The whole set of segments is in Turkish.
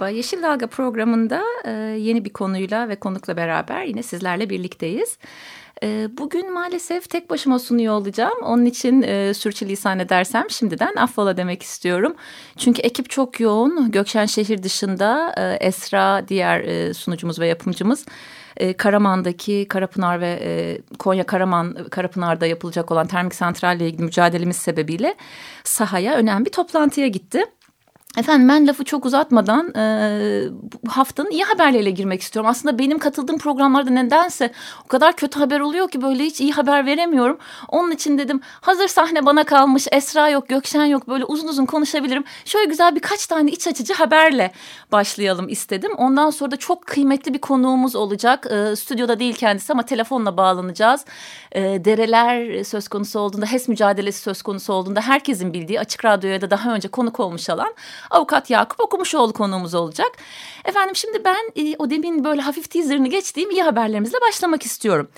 Merhaba, Yeşil Dalga programında e, yeni bir konuyla ve konukla beraber yine sizlerle birlikteyiz. E, bugün maalesef tek başıma sunuyor olacağım. Onun için e, sürçülisan edersem şimdiden affola demek istiyorum. Çünkü ekip çok yoğun. Gökşen şehir dışında e, Esra diğer e, sunucumuz ve yapımcımız... E, Karaman'daki Karapınar ve e, Konya Karaman Karapınar'da yapılacak olan termik santralle ilgili mücadelemiz sebebiyle sahaya önemli bir toplantıya gitti. Efendim ben lafı çok uzatmadan e, haftanın iyi haberleriyle girmek istiyorum. Aslında benim katıldığım programlarda nedense o kadar kötü haber oluyor ki böyle hiç iyi haber veremiyorum. Onun için dedim hazır sahne bana kalmış Esra yok Gökşen yok böyle uzun uzun konuşabilirim. Şöyle güzel birkaç tane iç açıcı haberle başlayalım istedim. Ondan sonra da çok kıymetli bir konuğumuz olacak. E, stüdyoda değil kendisi ama telefonla bağlanacağız. E, dereler söz konusu olduğunda HES mücadelesi söz konusu olduğunda herkesin bildiği Açık Radyo'ya da daha önce konuk olmuş olan avukat Yakup Okumuşoğlu konuğumuz olacak. Efendim şimdi ben e, o demin böyle hafif teaserını geçtiğim iyi haberlerimizle başlamak istiyorum.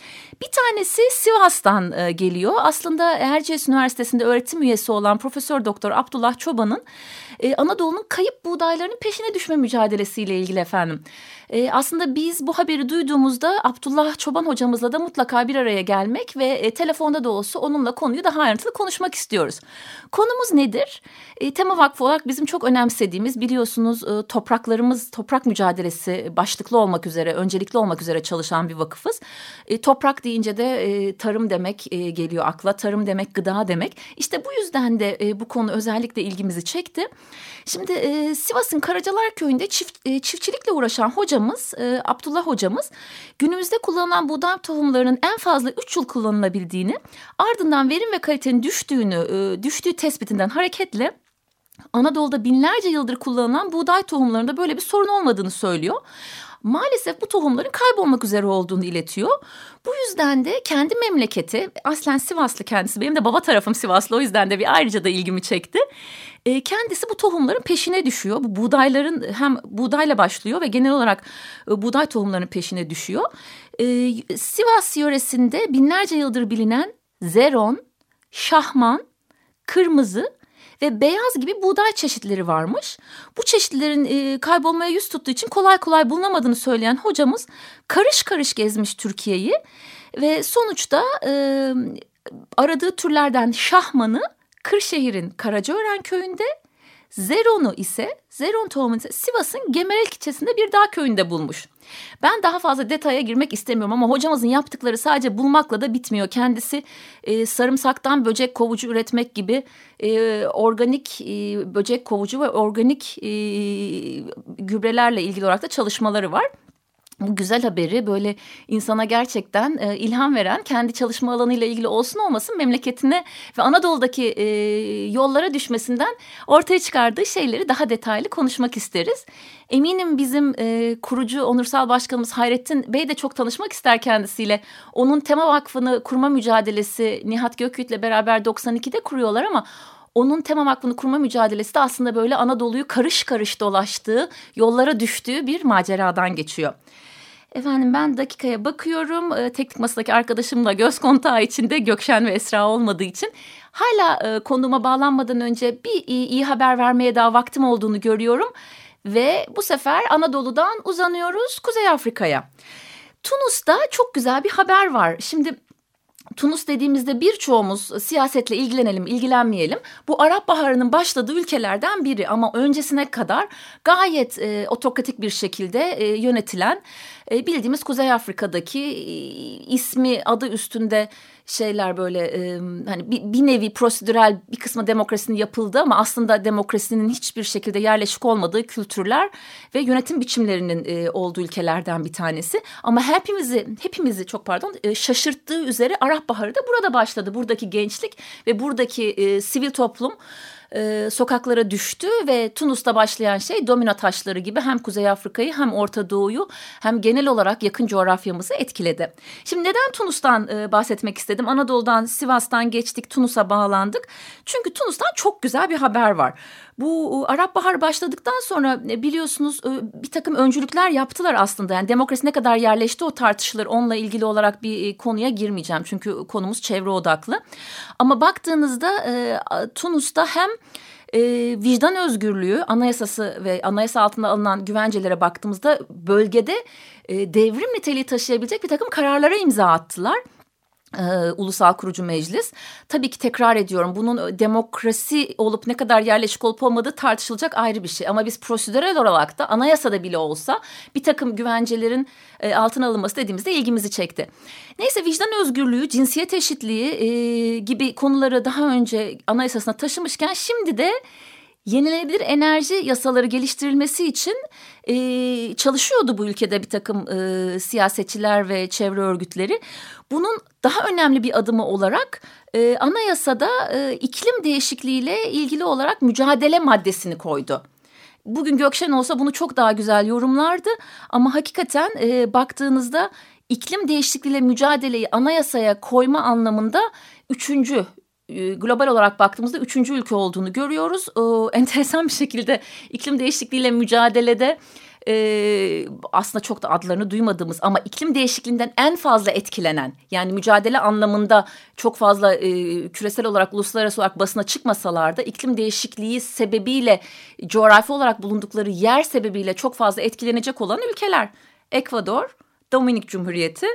Bir tanesi Sivas'tan e, geliyor. Aslında Erciyes Üniversitesi'nde öğretim üyesi olan Profesör Doktor Abdullah Çoban'ın e, Anadolu'nun kayıp buğdaylarının peşine düşme mücadelesiyle ilgili efendim. E, aslında biz bu haberi duyduğumuzda Abdullah Çoban hocamızla da mutlaka bir araya gelmek ve e, telefonda da olsa onunla konuyu daha ayrıntılı konuşmak istiyoruz. Konumuz nedir? E, Tema Vakfı olarak bizim çok önemsediğimiz biliyorsunuz e, topraklarımız toprak mücadelesi başlıklı olmak üzere öncelikli olmak üzere çalışan bir vakıfız. E, toprak deyince de e, tarım demek geliyor akla tarım demek gıda demek. İşte bu yüzden de bu konu özellikle ilgimizi çekti. Şimdi Sivas'ın Karacalar Köyü'nde çift, çiftçilikle uğraşan hocamız Abdullah hocamız günümüzde kullanılan buğday tohumlarının en fazla 3 yıl kullanılabildiğini ardından verim ve kalitenin düştüğünü düştüğü tespitinden hareketle Anadolu'da binlerce yıldır kullanılan buğday tohumlarında böyle bir sorun olmadığını söylüyor. Maalesef bu tohumların kaybolmak üzere olduğunu iletiyor. Bu yüzden de kendi memleketi, aslen Sivaslı kendisi, benim de baba tarafım Sivaslı o yüzden de bir ayrıca da ilgimi çekti. E, kendisi bu tohumların peşine düşüyor. Bu buğdayların hem buğdayla başlıyor ve genel olarak e, buğday tohumlarının peşine düşüyor. E, Sivas yöresinde binlerce yıldır bilinen zeron, şahman, kırmızı ve beyaz gibi buğday çeşitleri varmış. Bu çeşitlerin e, kaybolmaya yüz tuttuğu için kolay kolay bulunamadığını söyleyen hocamız karış karış gezmiş Türkiye'yi ve sonuçta e, aradığı türlerden şahmanı Kırşehir'in Karacaören köyünde Zeron'u ise Zeron tohumunu ise Sivas'ın Gemerek ilçesinde bir dağ köyünde bulmuş. Ben daha fazla detaya girmek istemiyorum ama hocamızın yaptıkları sadece bulmakla da bitmiyor. Kendisi e, sarımsaktan böcek kovucu üretmek gibi e, organik e, böcek kovucu ve organik e, gübrelerle ilgili olarak da çalışmaları var bu güzel haberi böyle insana gerçekten e, ilham veren kendi çalışma alanıyla ilgili olsun olmasın memleketine ve Anadolu'daki e, yollara düşmesinden ortaya çıkardığı şeyleri daha detaylı konuşmak isteriz. Eminim bizim e, kurucu onursal başkanımız Hayrettin Bey de çok tanışmak ister kendisiyle. Onun Tema Vakfı'nı kurma mücadelesi Nihat Göküt'le beraber 92'de kuruyorlar ama onun Tema Vakfı'nı kurma mücadelesi de aslında böyle Anadolu'yu karış karış dolaştığı, yollara düştüğü bir maceradan geçiyor. Efendim ben dakikaya bakıyorum. E, teknik masadaki arkadaşımla göz kontağı içinde Gökşen ve Esra olmadığı için hala e, konuma bağlanmadan önce bir iyi, iyi haber vermeye daha vaktim olduğunu görüyorum. Ve bu sefer Anadolu'dan uzanıyoruz Kuzey Afrika'ya. Tunus'ta çok güzel bir haber var. Şimdi Tunus dediğimizde birçoğumuz siyasetle ilgilenelim, ilgilenmeyelim. Bu Arap Baharı'nın başladığı ülkelerden biri ama öncesine kadar gayet e, otokratik bir şekilde e, yönetilen e, bildiğimiz Kuzey Afrika'daki e, ismi adı üstünde şeyler böyle e, hani bir, bir nevi prosedürel bir kısmı demokrasinin yapıldı ama aslında demokrasinin hiçbir şekilde yerleşik olmadığı kültürler ve yönetim biçimlerinin e, olduğu ülkelerden bir tanesi. Ama hepimizi hepimizi çok pardon e, şaşırttığı üzere Arap Baharı da burada başladı. Buradaki gençlik ve buradaki e, sivil toplum e, sokaklara düştü ve Tunus'ta başlayan şey domino taşları gibi hem Kuzey Afrika'yı hem Orta Doğu'yu hem genel olarak yakın coğrafyamızı etkiledi. Şimdi neden Tunus'tan e, bahsetmek istedim? Anadolu'dan Sivas'tan geçtik Tunus'a bağlandık. Çünkü Tunus'tan çok güzel bir haber var. Bu Arap Bahar başladıktan sonra e, biliyorsunuz e, bir takım öncülükler yaptılar aslında. Yani demokrasi ne kadar yerleşti o tartışılır. Onunla ilgili olarak bir e, konuya girmeyeceğim. Çünkü konumuz çevre odaklı. Ama baktığınızda Tunus'ta hem e, vicdan özgürlüğü anayasası ve anayasa altında alınan güvencelere baktığımızda bölgede e, devrim niteliği taşıyabilecek bir takım kararlara imza attılar e, Ulusal Kurucu Meclis. Tabii ki tekrar ediyorum bunun demokrasi olup ne kadar yerleşik olup olmadığı tartışılacak ayrı bir şey. Ama biz prosedürel olarak da anayasada bile olsa bir takım güvencelerin e, altına alınması dediğimizde ilgimizi çekti. Neyse vicdan özgürlüğü, cinsiyet eşitliği e, gibi konuları daha önce anayasasına taşımışken şimdi de yenilenebilir enerji yasaları geliştirilmesi için e, çalışıyordu bu ülkede bir takım e, siyasetçiler ve çevre örgütleri. Bunun daha önemli bir adımı olarak e, anayasada e, iklim değişikliğiyle ilgili olarak mücadele maddesini koydu. Bugün Gökşen olsa bunu çok daha güzel yorumlardı ama hakikaten e, baktığınızda iklim değişikliğiyle mücadeleyi anayasaya koyma anlamında üçüncü global olarak baktığımızda üçüncü ülke olduğunu görüyoruz. E, enteresan bir şekilde iklim değişikliğiyle mücadelede e, aslında çok da adlarını duymadığımız ama iklim değişikliğinden en fazla etkilenen yani mücadele anlamında çok fazla e, küresel olarak uluslararası olarak basına çıkmasalar da iklim değişikliği sebebiyle coğrafi olarak bulundukları yer sebebiyle çok fazla etkilenecek olan ülkeler. Ekvador, Dominik Cumhuriyeti,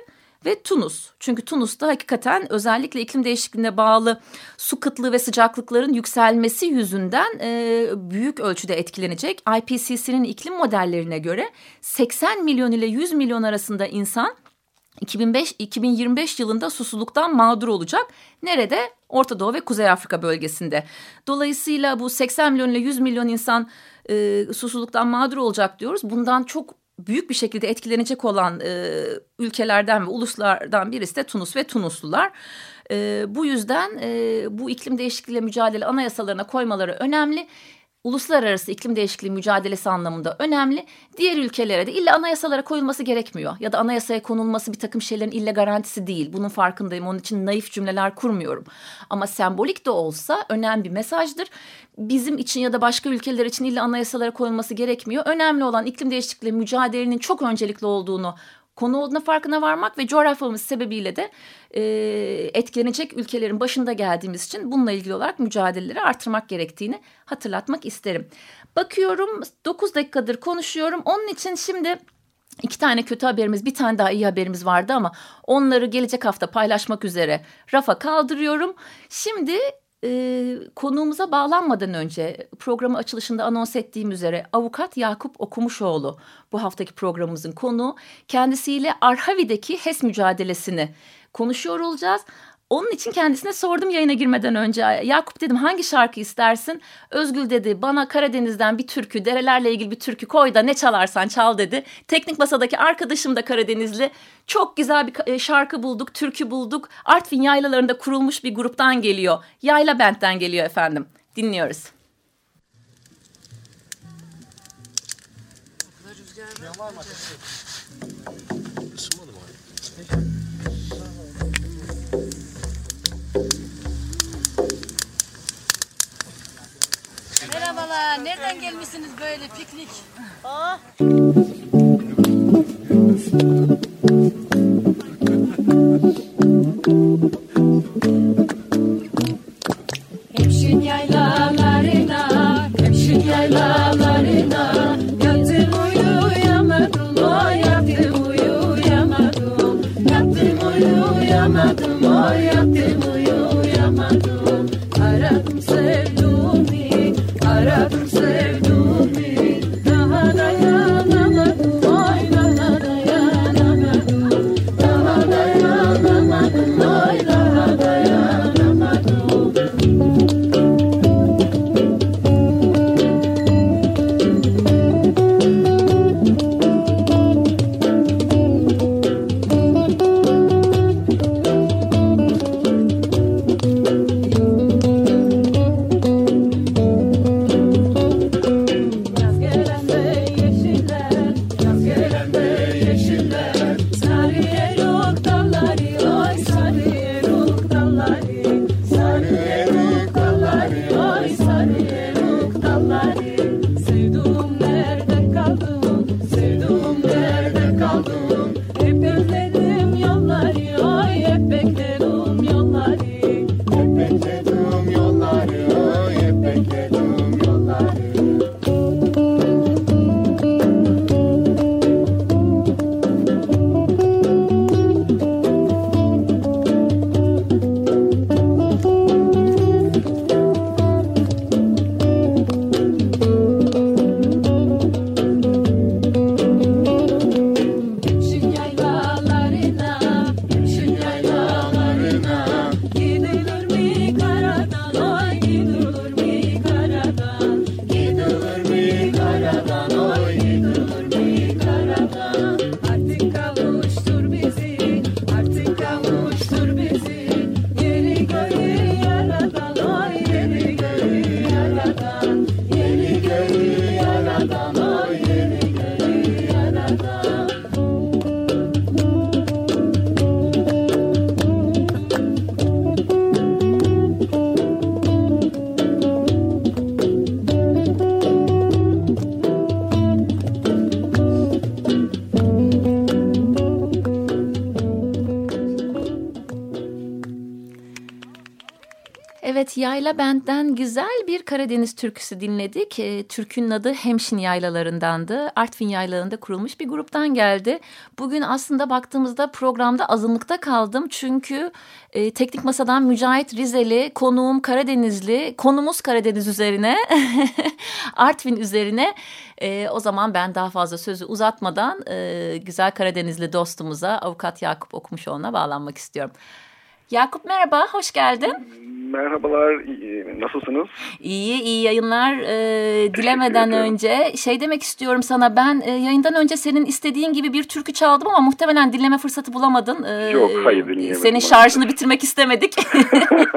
ve Tunus. Çünkü Tunus'ta hakikaten özellikle iklim değişikliğine bağlı su kıtlığı ve sıcaklıkların yükselmesi yüzünden e, büyük ölçüde etkilenecek. IPCC'nin iklim modellerine göre 80 milyon ile 100 milyon arasında insan 2005 2025 yılında susuzluktan mağdur olacak. Nerede? Orta Doğu ve Kuzey Afrika bölgesinde. Dolayısıyla bu 80 milyon ile 100 milyon insan e, susuzluktan mağdur olacak diyoruz. Bundan çok büyük bir şekilde etkilenecek olan e, ülkelerden ve uluslardan birisi de Tunus ve Tunuslular. E, bu yüzden e, bu iklim değişikliğiyle mücadele anayasalarına koymaları önemli uluslararası iklim değişikliği mücadelesi anlamında önemli. Diğer ülkelere de illa anayasalara koyulması gerekmiyor. Ya da anayasaya konulması bir takım şeylerin ille garantisi değil. Bunun farkındayım. Onun için naif cümleler kurmuyorum. Ama sembolik de olsa önemli bir mesajdır. Bizim için ya da başka ülkeler için illa anayasalara koyulması gerekmiyor. Önemli olan iklim değişikliği mücadelenin çok öncelikli olduğunu konu olduğuna farkına varmak ve coğrafyamız sebebiyle de e, etkilenecek ülkelerin başında geldiğimiz için bununla ilgili olarak mücadeleleri artırmak gerektiğini hatırlatmak isterim. Bakıyorum 9 dakikadır konuşuyorum. Onun için şimdi iki tane kötü haberimiz, bir tane daha iyi haberimiz vardı ama onları gelecek hafta paylaşmak üzere rafa kaldırıyorum. Şimdi e, konuğumuza bağlanmadan önce programı açılışında anons ettiğim üzere avukat Yakup Okumuşoğlu bu haftaki programımızın konuğu. Kendisiyle Arhavi'deki HES mücadelesini konuşuyor olacağız. Onun için kendisine sordum yayına girmeden önce. Yakup dedim hangi şarkı istersin? Özgül dedi bana Karadeniz'den bir türkü, derelerle ilgili bir türkü koy da ne çalarsan çal dedi. Teknik masadaki arkadaşım da Karadenizli. Çok güzel bir e, şarkı bulduk, türkü bulduk. Artvin yaylalarında kurulmuş bir gruptan geliyor. Yayla Bent'ten geliyor efendim. Dinliyoruz. Rüzgar Merhabalar, nereden gelmişsiniz böyle piknik? Oh. Yayla Bent'ten güzel bir Karadeniz türküsü dinledik. E, türkünün adı Hemşin Yaylalarındandı. Artvin Yaylalarında kurulmuş bir gruptan geldi. Bugün aslında baktığımızda programda azınlıkta kaldım. Çünkü e, teknik masadan Mücahit Rizeli, konuğum Karadenizli, konumuz Karadeniz üzerine, Artvin üzerine. E, o zaman ben daha fazla sözü uzatmadan e, güzel Karadenizli dostumuza avukat Yakup Okumuşoğlu'na bağlanmak istiyorum. Yakup merhaba, hoş geldin. Merhabalar, nasılsınız? İyi, iyi yayınlar. Ee, dilemeden önce şey demek istiyorum sana ben e, yayından önce senin istediğin gibi bir türkü çaldım ama muhtemelen dinleme fırsatı bulamadın. Ee, Yok, hayır dinleyemedim. Senin şarjını bitirmek istemedik.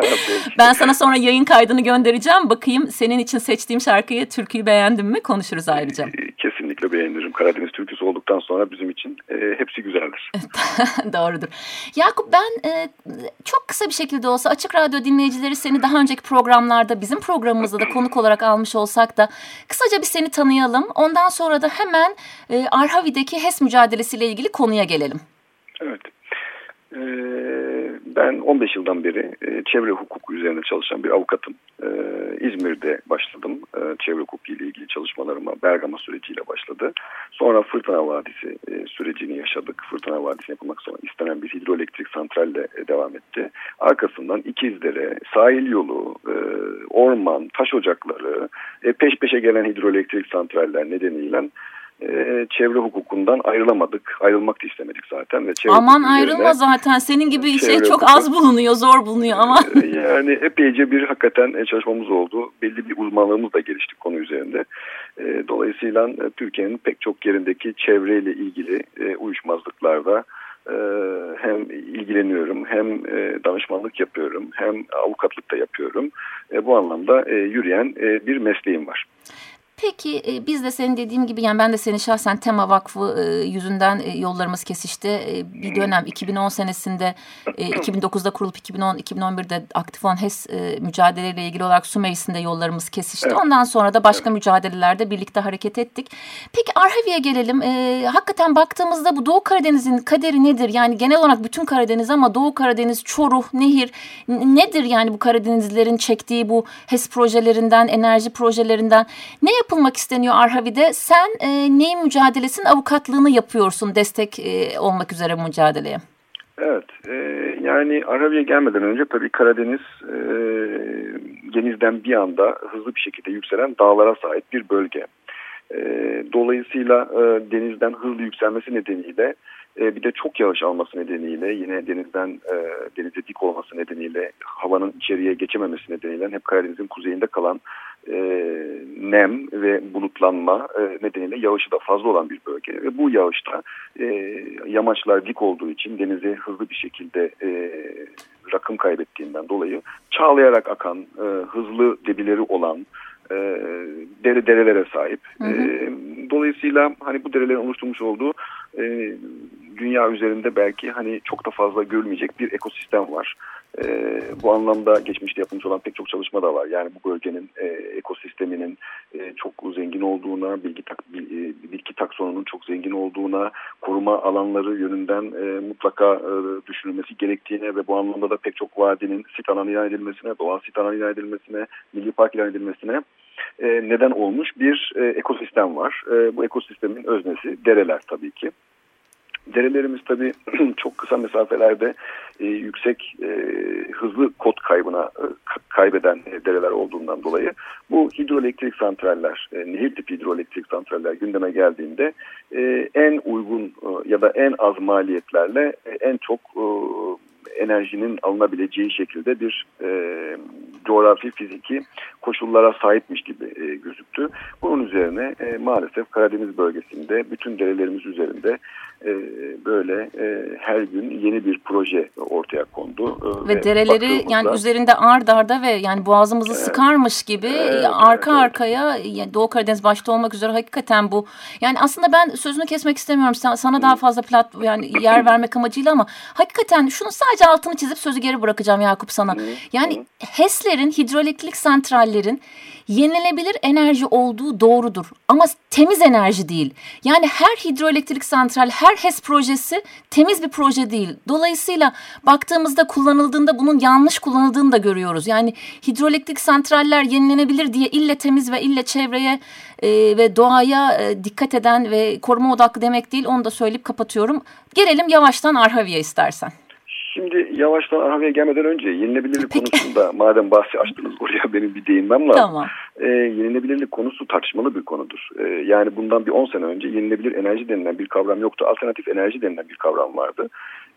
ben sana sonra yayın kaydını göndereceğim. Bakayım senin için seçtiğim şarkıyı, türküyü beğendin mi? Konuşuruz ayrıca. Ee, kesinlikle beğenirim. Karadeniz türküsü olduktan sonra bizim için e, hepsi güzeldir. Doğrudur. Yakup ben e, çok kısa bir şekilde olsa Açık Radyo dinleyicileri seni daha önceki programlarda bizim programımızda da konuk olarak almış olsak da kısaca bir seni tanıyalım. Ondan sonra da hemen e, Arhavi'deki HES mücadelesiyle ilgili konuya gelelim. Evet. Ee, ben 15 yıldan beri e, çevre hukuku üzerine çalışan bir avukatım. Ee, İzmir'de başladım. Ee, çevre hukuku ile ilgili çalışmalarıma Bergama süreciyle başladı. Sonra Fırtına Vadisi e, sürecini yaşadık. Fırtına Vadisi yapılmak sonra istenen bir hidroelektrik santralle e, devam etti. Arkasından İkizdere, sahil yolu, orman, taş ocakları, peş peşe gelen hidroelektrik santraller nedeniyle e, çevre hukukundan ayrılamadık. Ayrılmak da istemedik zaten. Ve çevre Aman ayrılma zaten. Senin gibi şey çok hukuk, az bulunuyor, zor bulunuyor ama. E, yani epeyce bir hakikaten e, çalışmamız oldu. Belli bir uzmanlığımız da gelişti konu üzerinde. E, dolayısıyla e, Türkiye'nin pek çok yerindeki çevreyle ilgili e, uyuşmazlıklarda hem ilgileniyorum hem danışmanlık yapıyorum hem avukatlık da yapıyorum. Bu anlamda yürüyen bir mesleğim var. Peki e, biz de senin dediğim gibi yani ben de seni şahsen Tema Vakfı e, yüzünden e, yollarımız kesişti. E, bir dönem 2010 senesinde e, 2009'da kurulup 2010-2011'de aktif olan HES e, mücadeleyle ilgili olarak su meclisinde yollarımız kesişti. Evet. Ondan sonra da başka evet. mücadelelerde birlikte hareket ettik. Peki Arhavi'ye gelelim. E, hakikaten baktığımızda bu Doğu Karadeniz'in kaderi nedir? Yani genel olarak bütün Karadeniz ama Doğu Karadeniz, Çoruh, Nehir nedir yani bu Karadenizlilerin çektiği bu HES projelerinden, enerji projelerinden ne yap yapılmak isteniyor Arhavi'de. Sen e, neyin mücadelesinin avukatlığını yapıyorsun destek e, olmak üzere mücadeleye? Evet, e, yani Arhavi'ye gelmeden önce tabii Karadeniz e, denizden bir anda hızlı bir şekilde yükselen dağlara sahip bir bölge. E, dolayısıyla e, denizden hızlı yükselmesi nedeniyle e, bir de çok yağış alması nedeniyle yine denizden e, denize dik olması nedeniyle havanın içeriye geçememesi nedeniyle hep Karadeniz'in kuzeyinde kalan e, nem ve bulutlanma e, nedeniyle yağışı da fazla olan bir bölge. Ve bu yağışta e, yamaçlar dik olduğu için denize hızlı bir şekilde e, rakım kaybettiğinden dolayı çağlayarak akan, e, hızlı debileri olan e, dere derelere sahip. Hı hı. E, dolayısıyla hani bu derelerin oluşturmuş olduğu e, dünya üzerinde belki hani çok da fazla görülmeyecek bir ekosistem var. E, bu anlamda geçmişte yapılmış olan pek çok çalışma da var. Yani bu bölgenin e, ekosisteminin e, çok zengin olduğuna, bilgi tak, e, bitki taksonunun çok zengin olduğuna, koruma alanları yönünden e, mutlaka e, düşünülmesi gerektiğine ve bu anlamda da pek çok vadinin sit alanı ilan edilmesine, doğal sit alanı ilan edilmesine, milli park ilan edilmesine e, neden olmuş bir e, ekosistem var. E, bu ekosistemin öznesi dereler tabii ki. Derelerimiz tabii çok kısa mesafelerde e, yüksek e, hızlı kod kaybına e, kaybeden e, dereler olduğundan dolayı bu hidroelektrik santraller, e, nehir tipi hidroelektrik santraller gündeme geldiğinde e, en uygun e, ya da en az maliyetlerle e, en çok e, enerjinin alınabileceği şekilde bir e, coğrafi fiziki koşullara sahipmiş gibi e, gözüktü. Bunun üzerine e, maalesef Karadeniz bölgesinde bütün derelerimiz üzerinde e, böyle e, her gün yeni bir proje ortaya kondu. E, ve, ve dereleri yani üzerinde ard arda ve yani boğazımızı evet, sıkarmış gibi evet, arka evet. arkaya yani Doğu Karadeniz başta olmak üzere hakikaten bu. Yani aslında ben sözünü kesmek istemiyorum sana daha fazla plat yani yer vermek amacıyla ama hakikaten şunu sadece altını çizip sözü geri bırakacağım Yakup sana. Yani HES'lerin, hidroelektrik santrallerin yenilebilir enerji olduğu doğrudur. Ama temiz enerji değil. Yani her hidroelektrik santral, her HES projesi temiz bir proje değil. Dolayısıyla baktığımızda kullanıldığında bunun yanlış kullanıldığını da görüyoruz. Yani hidroelektrik santraller yenilenebilir diye ille temiz ve ille çevreye e, ve doğaya e, dikkat eden ve koruma odaklı demek değil. Onu da söyleyip kapatıyorum. Gelelim yavaştan Arhavi'ye istersen. Şimdi yavaştan Arhavi'ye gelmeden önce yenilebilirlik konusunda madem bahsi açtınız oraya benim bir değinmem lazım. Tamam. Ee, yenilebilirlik konusu tartışmalı bir konudur. Ee, yani bundan bir 10 sene önce yenilebilir enerji denilen bir kavram yoktu. Alternatif enerji denilen bir kavram vardı.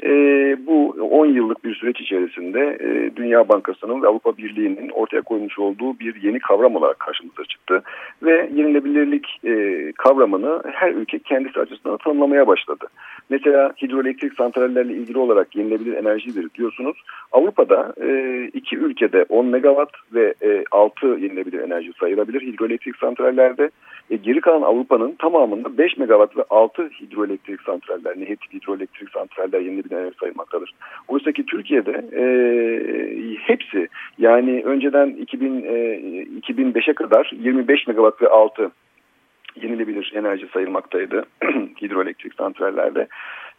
Ee, bu 10 yıllık bir süreç içerisinde e, Dünya Bankası'nın ve Avrupa Birliği'nin ortaya koymuş olduğu bir yeni kavram olarak karşımıza çıktı. Ve yenilebilirlik e, kavramını her ülke kendisi açısından tanımlamaya başladı. Mesela hidroelektrik santrallerle ilgili olarak yenilebilir enerjidir diyorsunuz. Avrupa'da e, iki ülkede 10 megawatt ve e, 6 yenilebilir enerji sayılabilir hidroelektrik santrallerde. E, geri kalan Avrupa'nın tamamında 5 megawatt ve 6 hidroelektrik santraller, nehir hidroelektrik santraller yenilebilir enerji sayılmaktadır. Oysa ki Türkiye'de e, hepsi yani önceden 2000, e, 2005'e kadar 25 megawatt ve 6 yenilebilir enerji sayılmaktaydı hidroelektrik santrallerde.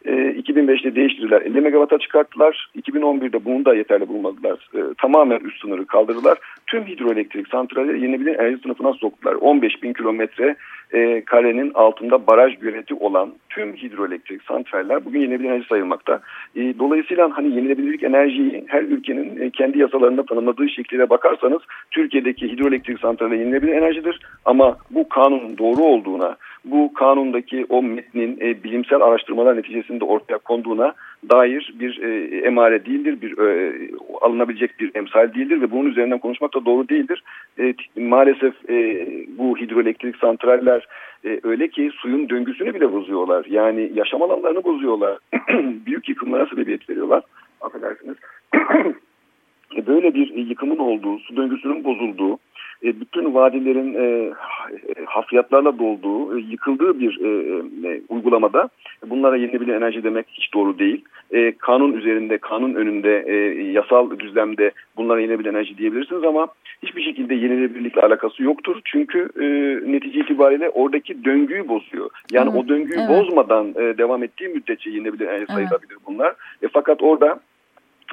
E, 2005'te değiştirdiler 50 megawata çıkarttılar. 2011'de bunu da yeterli bulmadılar. E, tamamen üst sınırı kaldırdılar. Tüm hidroelektrik santralleri yenilebilir enerji sınıfına soktular. 15 bin kilometre e, karenin altında baraj göleti olan tüm hidroelektrik santraller bugün yenilebilir enerji sayılmakta. E, dolayısıyla hani yenilebilirlik enerjiyi her ülkenin e, kendi yasalarında tanımladığı şekliyle bakarsanız Türkiye'deki hidroelektrik santraller yenilebilir enerjidir. Ama bu kanunun doğru olduğuna, bu kanundaki o metnin e, bilimsel araştırmalar neticesinde ortaya konduğuna dair bir e, emare değildir, bir e, alınabilecek bir emsal değildir ve bunun üzerinden konuşmak da doğru değildir. E, maalesef e, bu hidroelektrik santraller e, öyle ki suyun döngüsünü bile bozuyorlar. Yani yaşam alanlarını bozuyorlar. Büyük yıkımlara sebebiyet veriyorlar. Affedersiniz. Böyle bir yıkımın olduğu, su döngüsünün bozulduğu, e, bütün vadilerin e, hafriyatlarla dolduğu, e, yıkıldığı bir e, e, uygulamada bunlara yenilebilir enerji demek hiç doğru değil. E, kanun üzerinde, kanun önünde, e, yasal düzlemde bunlara yenilebilir enerji diyebilirsiniz ama hiçbir şekilde yenilebilirlikle alakası yoktur. Çünkü e, netice itibariyle oradaki döngüyü bozuyor. Yani Hı, o döngüyü evet. bozmadan e, devam ettiği müddetçe yenilebilir enerji Evet. sayılabilir bunlar. E, fakat orada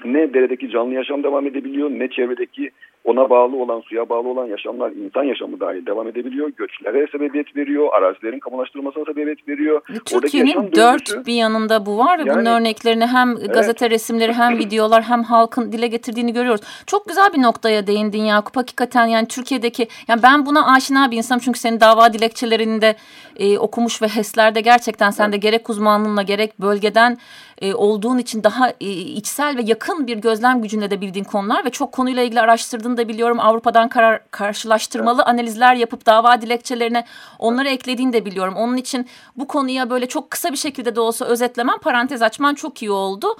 ne deredeki canlı yaşam devam edebiliyor ne çevredeki ona bağlı olan suya bağlı olan yaşamlar insan yaşamı dahil devam edebiliyor. Göçlere sebebiyet veriyor. Arazilerin kamulaştırılmasına sebebiyet veriyor. Türkiye'nin dört bir yanında bu var ve bunun Yani- örneklerini hem gazete resimleri hem videolar hem halkın dile getirdiğini görüyoruz. Çok güzel bir noktaya değindin Yakup. Hakikaten yani Türkiye'deki yani ben buna aşina bir insanım çünkü senin dava dilekçelerini de e, okumuş ve HES'lerde gerçekten sen de gerek uzmanlığınla gerek bölgeden e, olduğun için daha e, içsel ve yakın bir gözlem gücünde de bildiğin konular ve çok konuyla ilgili araştırdığını da biliyorum. Avrupa'dan karar, karşılaştırmalı analizler yapıp dava dilekçelerine onları eklediğini de biliyorum. Onun için bu konuya böyle çok kısa bir şekilde de olsa özetlemen, parantez açman çok iyi oldu.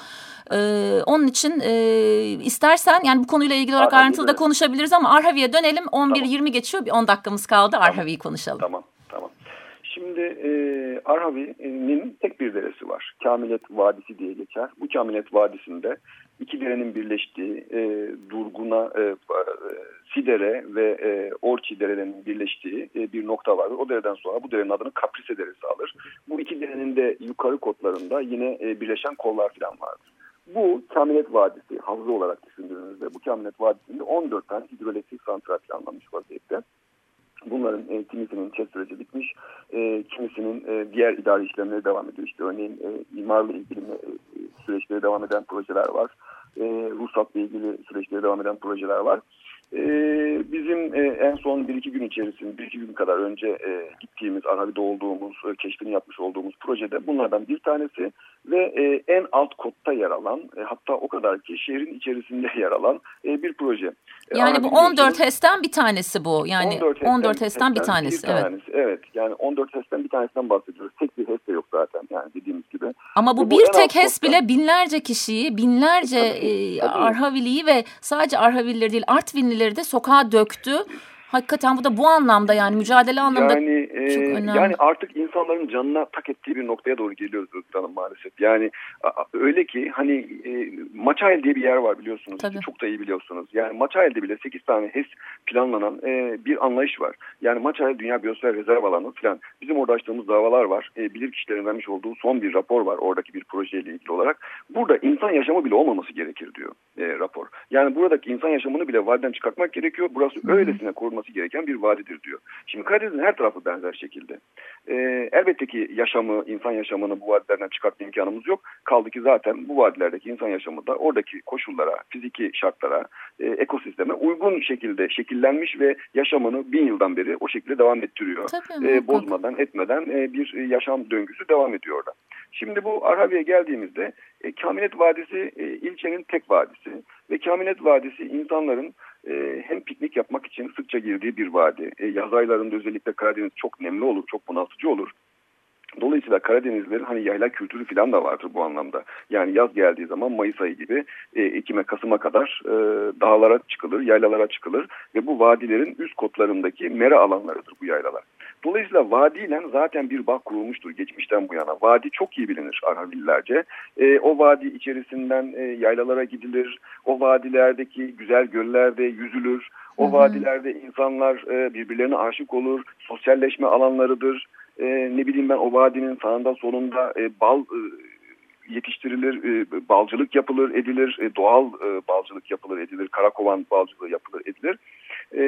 Ee, onun için e, istersen yani bu konuyla ilgili olarak Arhavi ayrıntılı da konuşabiliriz ama Arhavi'ye dönelim. 11.20 geçiyor. Bir 10 dakikamız kaldı. Arhavi'yi konuşalım. Tamam, tamam. Şimdi e, Arhavi'nin tek bir deresi var. Kamilet Vadisi diye geçer. Bu Kamilet Vadisi'nde iki derenin birleştiği e, Durgun'a, e, e, Sidere ve e, Orçi derelerinin birleştiği e, bir nokta vardır. O dereden sonra bu derenin adını Kaprise Deresi alır. Bu iki derenin de yukarı kotlarında yine e, birleşen kollar falan vardır. Bu Kamilet Vadisi, havza olarak düşündüğünüzde bu Kamilet Vadisi'nde 14 tane hidroelektrik santral planlanmış vaziyette. Bunların e, kimisinin çet süreci bitmiş, e, kimisinin e, diğer idari işlemleri devam ediyor. İşte örneğin e, imarla ilgili e, süreçleri devam eden projeler var. E, ruhsatla ilgili süreçleri devam eden projeler var. E, bizim e, en son bir iki gün içerisinde, bir iki gün kadar önce e, gittiğimiz, Arhavi'de olduğumuz, e, keşfini yapmış olduğumuz projede bunlardan bir tanesi ve e, en alt kotta yer alan, e, hatta o kadar ki şehrin içerisinde yer alan e, bir proje. Yani Arhavi bu biliyorsunuz- 14 HES'ten bir tanesi bu. Yani 14, 14 HES'ten bir tanesi. bir evet. tanesi. Evet. Yani 14 HES'ten bir tanesinden bahsediyoruz. Tek bir HES de yok zaten yani dediğimiz gibi. Ama bu Bu- bu bir tek HES nokta. bile binlerce kişiyi, binlerce Tabii, e. Arhaviliyi ve sadece Arhavilileri değil Artvinlileri de sokağa döktü. Hakikaten bu da bu anlamda yani mücadele anlamında Yani e, çok önemli. Yani artık insanların canına tak ettiği bir noktaya doğru geliyoruz Hanım maalesef. Yani öyle ki hani e, Maçayel diye bir yer var biliyorsunuz. Tabii. Çok da iyi biliyorsunuz. Yani Maçayel'de bile 8 tane HES planlanan e, bir anlayış var. Yani Maçayel Dünya Biyosfer Rezerv Alanı falan. Bizim orada açtığımız davalar var. E, bilir kişilerin vermiş olduğu son bir rapor var oradaki bir projeyle ilgili olarak. Burada insan yaşamı bile olmaması gerekir diyor e, rapor. Yani buradaki insan yaşamını bile vadiden çıkartmak gerekiyor. Burası Hı. öylesine korunması gereken bir vadidir diyor. Şimdi Karadeniz'in her tarafı benzer şekilde. E, elbette ki yaşamı, insan yaşamını bu vadilerden çıkartma imkanımız yok. Kaldı ki zaten bu vadilerdeki insan yaşamı da oradaki koşullara, fiziki şartlara, e, ekosisteme uygun şekilde şekillenmiş ve yaşamını bin yıldan beri o şekilde devam ettiriyor. Tabii, e, bozmadan, etmeden e, bir yaşam döngüsü devam ediyor orada. Şimdi bu Arhavi'ye geldiğimizde e, Kamilet Vadisi e, ilçenin tek vadisi ve Kamilet Vadisi insanların e, hem piknik yapmak için sıkça girdiği bir vadi. E, yaz aylarında özellikle Karadeniz çok nemli olur, çok bunaltıcı olur. Dolayısıyla Karadenizlerin hani yayla kültürü falan da vardır bu anlamda. Yani yaz geldiği zaman Mayıs ayı gibi e, Ekim'e Kasım'a kadar e, dağlara çıkılır, yaylalara çıkılır ve bu vadilerin üst kotlarındaki mera alanlarıdır bu yaylalar. Dolayısıyla vadiyle zaten bir bağ kurulmuştur geçmişten bu yana. Vadi çok iyi bilinir Arhavillerce. E, o vadi içerisinden e, yaylalara gidilir. O vadilerdeki güzel göllerde yüzülür. O Hı-hı. vadilerde insanlar e, birbirlerine aşık olur. Sosyalleşme alanlarıdır. E, ne bileyim ben o vadinin sağında solunda e, bal e, yetiştirilir, e, balcılık yapılır, edilir, e, doğal e, balcılık yapılır, edilir, karakovan balcılığı yapılır, edilir. E,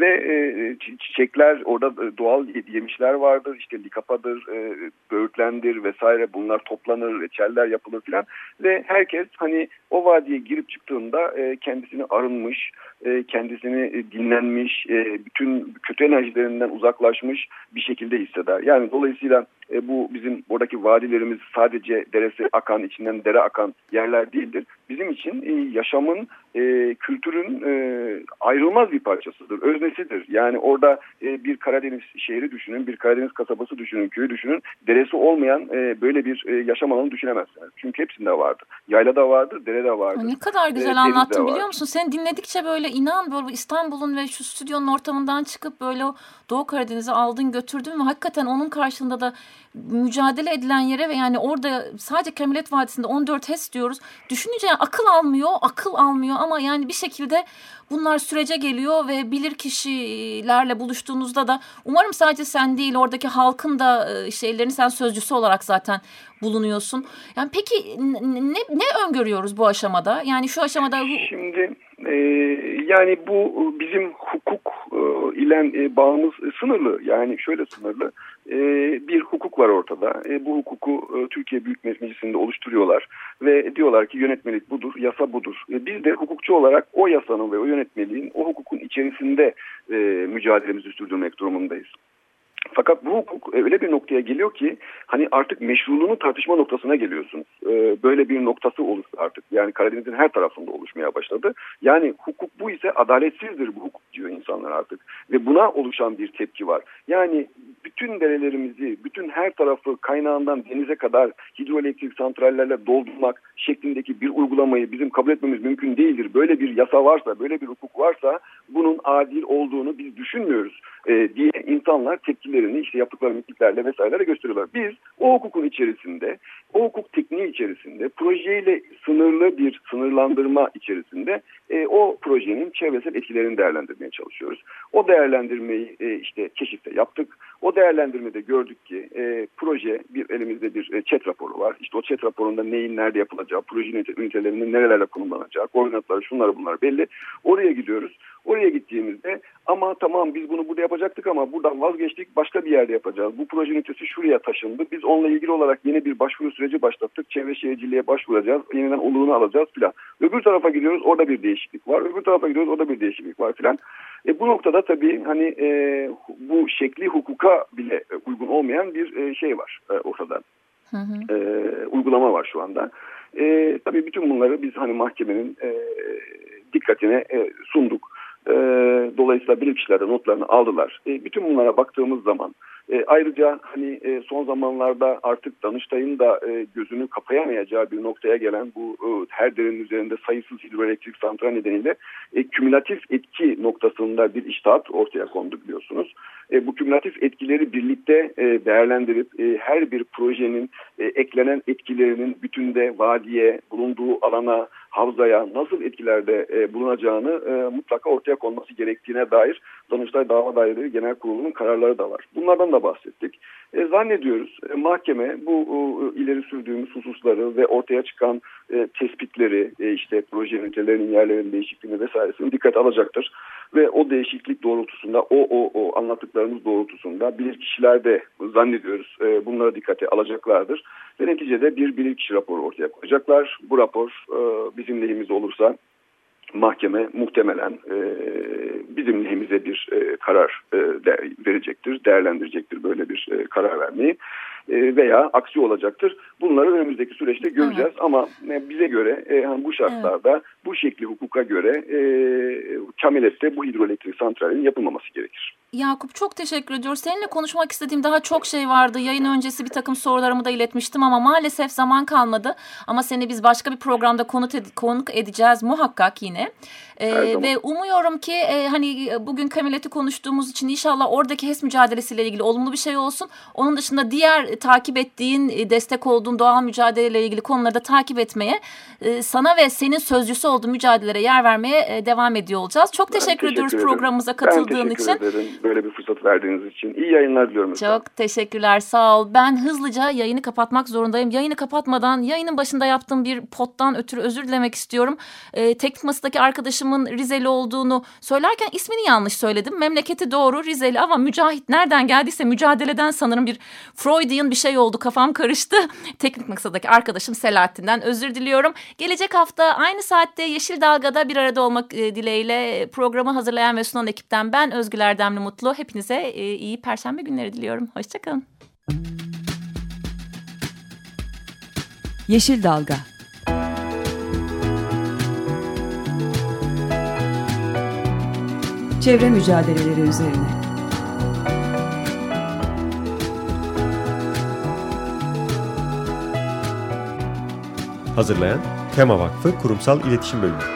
ve e, çiçekler orada e, doğal yemişler vardır. İşte likapadır e, böğürtlendir vesaire. Bunlar toplanır reçeller yapılır filan. Ve herkes hani o vadiye girip çıktığında e, kendisini arınmış e, kendisini e, dinlenmiş e, bütün kötü enerjilerinden uzaklaşmış bir şekilde hisseder. Yani dolayısıyla e, bu bizim oradaki vadilerimiz sadece deresi akan içinden dere akan yerler değildir. Bizim için e, yaşamın e, kültürün e, ayrılmaz bir parçasıdır, öznesidir. Yani orada e, bir Karadeniz şehri düşünün, bir Karadeniz kasabası düşünün, köyü düşünün. Deresi olmayan e, böyle bir e, yaşam alanı düşünemezsiniz. Çünkü hepsinde vardı. Yaylada vardı, derede vardı. Ne kadar güzel e, anlattın biliyor musun? Sen dinledikçe böyle inan böyle İstanbul'un ve şu stüdyonun ortamından çıkıp böyle Doğu Karadeniz'e aldın götürdün ve hakikaten onun karşılığında da mücadele edilen yere ve yani orada sadece Kemilet Vadisi'nde 14 HES diyoruz. Düşününce yani akıl almıyor, akıl almıyor ama yani bir şekilde bunlar sürece geliyor ve bilir kişilerle buluştuğunuzda da umarım sadece sen değil oradaki halkın da e, şeylerini sen sözcüsü olarak zaten bulunuyorsun. Yani peki ne, ne öngörüyoruz bu aşamada? Yani şu aşamada... Şimdi yani bu bizim hukuk e, ile e, bağımız sınırlı. Yani şöyle sınırlı. E, bir hukuk var ortada. E, bu hukuku e, Türkiye Büyük Meclisi'nde oluşturuyorlar. Ve diyorlar ki yönetmelik budur, yasa budur. E, biz de hukukçu olarak o yasanın ve o yönetmeliğin, o hukukun içerisinde e, mücadelemizi sürdürmek durumundayız. Fakat bu hukuk öyle bir noktaya geliyor ki hani artık meşruluğunu tartışma noktasına geliyorsunuz. Ee, böyle bir noktası oluştu artık. Yani Karadeniz'in her tarafında oluşmaya başladı. Yani hukuk bu ise adaletsizdir bu hukuk diyor insanlar artık. Ve buna oluşan bir tepki var. Yani bütün derelerimizi, bütün her tarafı kaynağından denize kadar hidroelektrik santrallerle doldurmak şeklindeki bir uygulamayı bizim kabul etmemiz mümkün değildir. Böyle bir yasa varsa, böyle bir hukuk varsa bunun adil olduğunu biz düşünmüyoruz e, diye insanlar tepkilerini işte yaptıkları mitiklerle vesaireyle gösteriyorlar. Biz o hukukun içerisinde, o hukuk tekniği içerisinde projeyle sınırlı bir sınırlandırma içerisinde e, o projenin çevresel etkilerini değerlendirmeye çalışıyoruz. O değerlendirmeyi e, işte keşifte yaptık. O değerlendirmede gördük ki e, proje bir elimizde bir e, chat raporu var. İşte o chat raporunda neyin nerede yapılacağı, proje ünitelerinin nerelerle konumlanacağı, koordinatları şunlar bunlar belli. Oraya gidiyoruz. Oraya gittiğimizde ama tamam biz bunu burada yapacaktık ama buradan vazgeçtik başka bir yerde yapacağız. Bu proje ünitesi şuraya taşındı. Biz onunla ilgili olarak yeni bir başvuru süreci başlattık. Çevre şehirciliğe başvuracağız. Yeniden oluğunu alacağız filan. Öbür tarafa gidiyoruz orada bir değişiklik var. Öbür tarafa gidiyoruz orada bir değişiklik var filan. E, bu noktada tabii hani e, bu şekli hukuka bile uygun olmayan bir e, şey var e, ortada. Hı hı. E, uygulama var şu anda. E, tabii bütün bunları biz hani mahkemenin e, dikkatine e, sunduk. E, dolayısıyla bilirkişiler de notlarını aldılar. E, bütün bunlara baktığımız zaman e, ayrıca hani e, son zamanlarda artık Danıştay'ın da e, gözünü kapayamayacağı bir noktaya gelen bu e, her derenin üzerinde sayısız hidroelektrik santral nedeniyle e, kümülatif etki noktasında bir iştahat ortaya kondu biliyorsunuz. E, bu kümülatif etkileri birlikte e, değerlendirip e, her bir projenin e, eklenen etkilerinin bütünde vadiye, bulunduğu alana, havzaya nasıl etkilerde e, bulunacağını e, mutlaka ortaya konması gerektiğine dair Danıştay Dava Daireleri Genel Kurulu'nun kararları da var. Bunlardan da bahsettik. E, zannediyoruz e, mahkeme bu e, ileri sürdüğümüz hususları ve ortaya çıkan e, tespitleri e, işte proje ünitelerinin yerlerinin değişikliğini vesairesini dikkat alacaktır. Ve o değişiklik doğrultusunda o, o, o anlattıklarımız doğrultusunda bilirkişiler de zannediyoruz e, bunlara dikkate alacaklardır. Ve neticede bir bilirkişi raporu ortaya koyacaklar. Bu rapor e, bizim lehimize olursa mahkeme muhtemelen e, bizim lehimize bir e, karar e, de, verecektir, değerlendirecektir böyle bir e, karar vermeyi e, veya aksi olacaktır. Bunları önümüzdeki süreçte göreceğiz evet. ama e, bize göre e, bu şartlarda evet. bu şekli hukuka göre e, Kamilette bu hidroelektrik santralinin yapılmaması gerekir. Yakup çok teşekkür ediyoruz. Seninle konuşmak istediğim daha çok şey vardı. Yayın öncesi bir takım sorularımı da iletmiştim ama maalesef zaman kalmadı. Ama seni biz başka bir programda konuk, ed konuk edeceğiz muhakkak yine. Ee, ve umuyorum ki e, hani bugün Kamileti konuştuğumuz için inşallah oradaki HES mücadelesiyle ilgili olumlu bir şey olsun. Onun dışında diğer e, takip ettiğin, e, destek olduğun doğal mücadeleyle ilgili konuları da takip etmeye, e, sana ve senin sözcüsü olduğu mücadelelere yer vermeye e, devam ediyor olacağız. Çok teşekkür, teşekkür ediyoruz ederim. programımıza katıldığın ben için. Ederim. Böyle bir fırsat verdiğiniz için. İyi yayınlar diliyorum. Çok teşekkürler. Sağ ol. Ben hızlıca yayını kapatmak zorundayım. Yayını kapatmadan yayının başında yaptığım bir pottan ötürü özür dilemek istiyorum. E, teknik masadaki arkadaşımın Rizeli olduğunu söylerken ismini yanlış söyledim. Memleketi doğru Rizeli ama Mücahit nereden geldiyse mücadeleden sanırım bir Freudian bir şey oldu. Kafam karıştı. Teknik masadaki arkadaşım Selahattin'den özür diliyorum. Gelecek hafta aynı saatte Yeşil Dalga'da bir arada olmak e, dileğiyle programı hazırlayan ve sunan ekipten ben Özgül Erdemli Mutlu. Hepinize e, iyi perşembe günleri diliyorum. Hoşçakalın. Yeşil Dalga Çevre mücadeleleri üzerine Hazırlayan Tema Vakfı Kurumsal İletişim Bölümü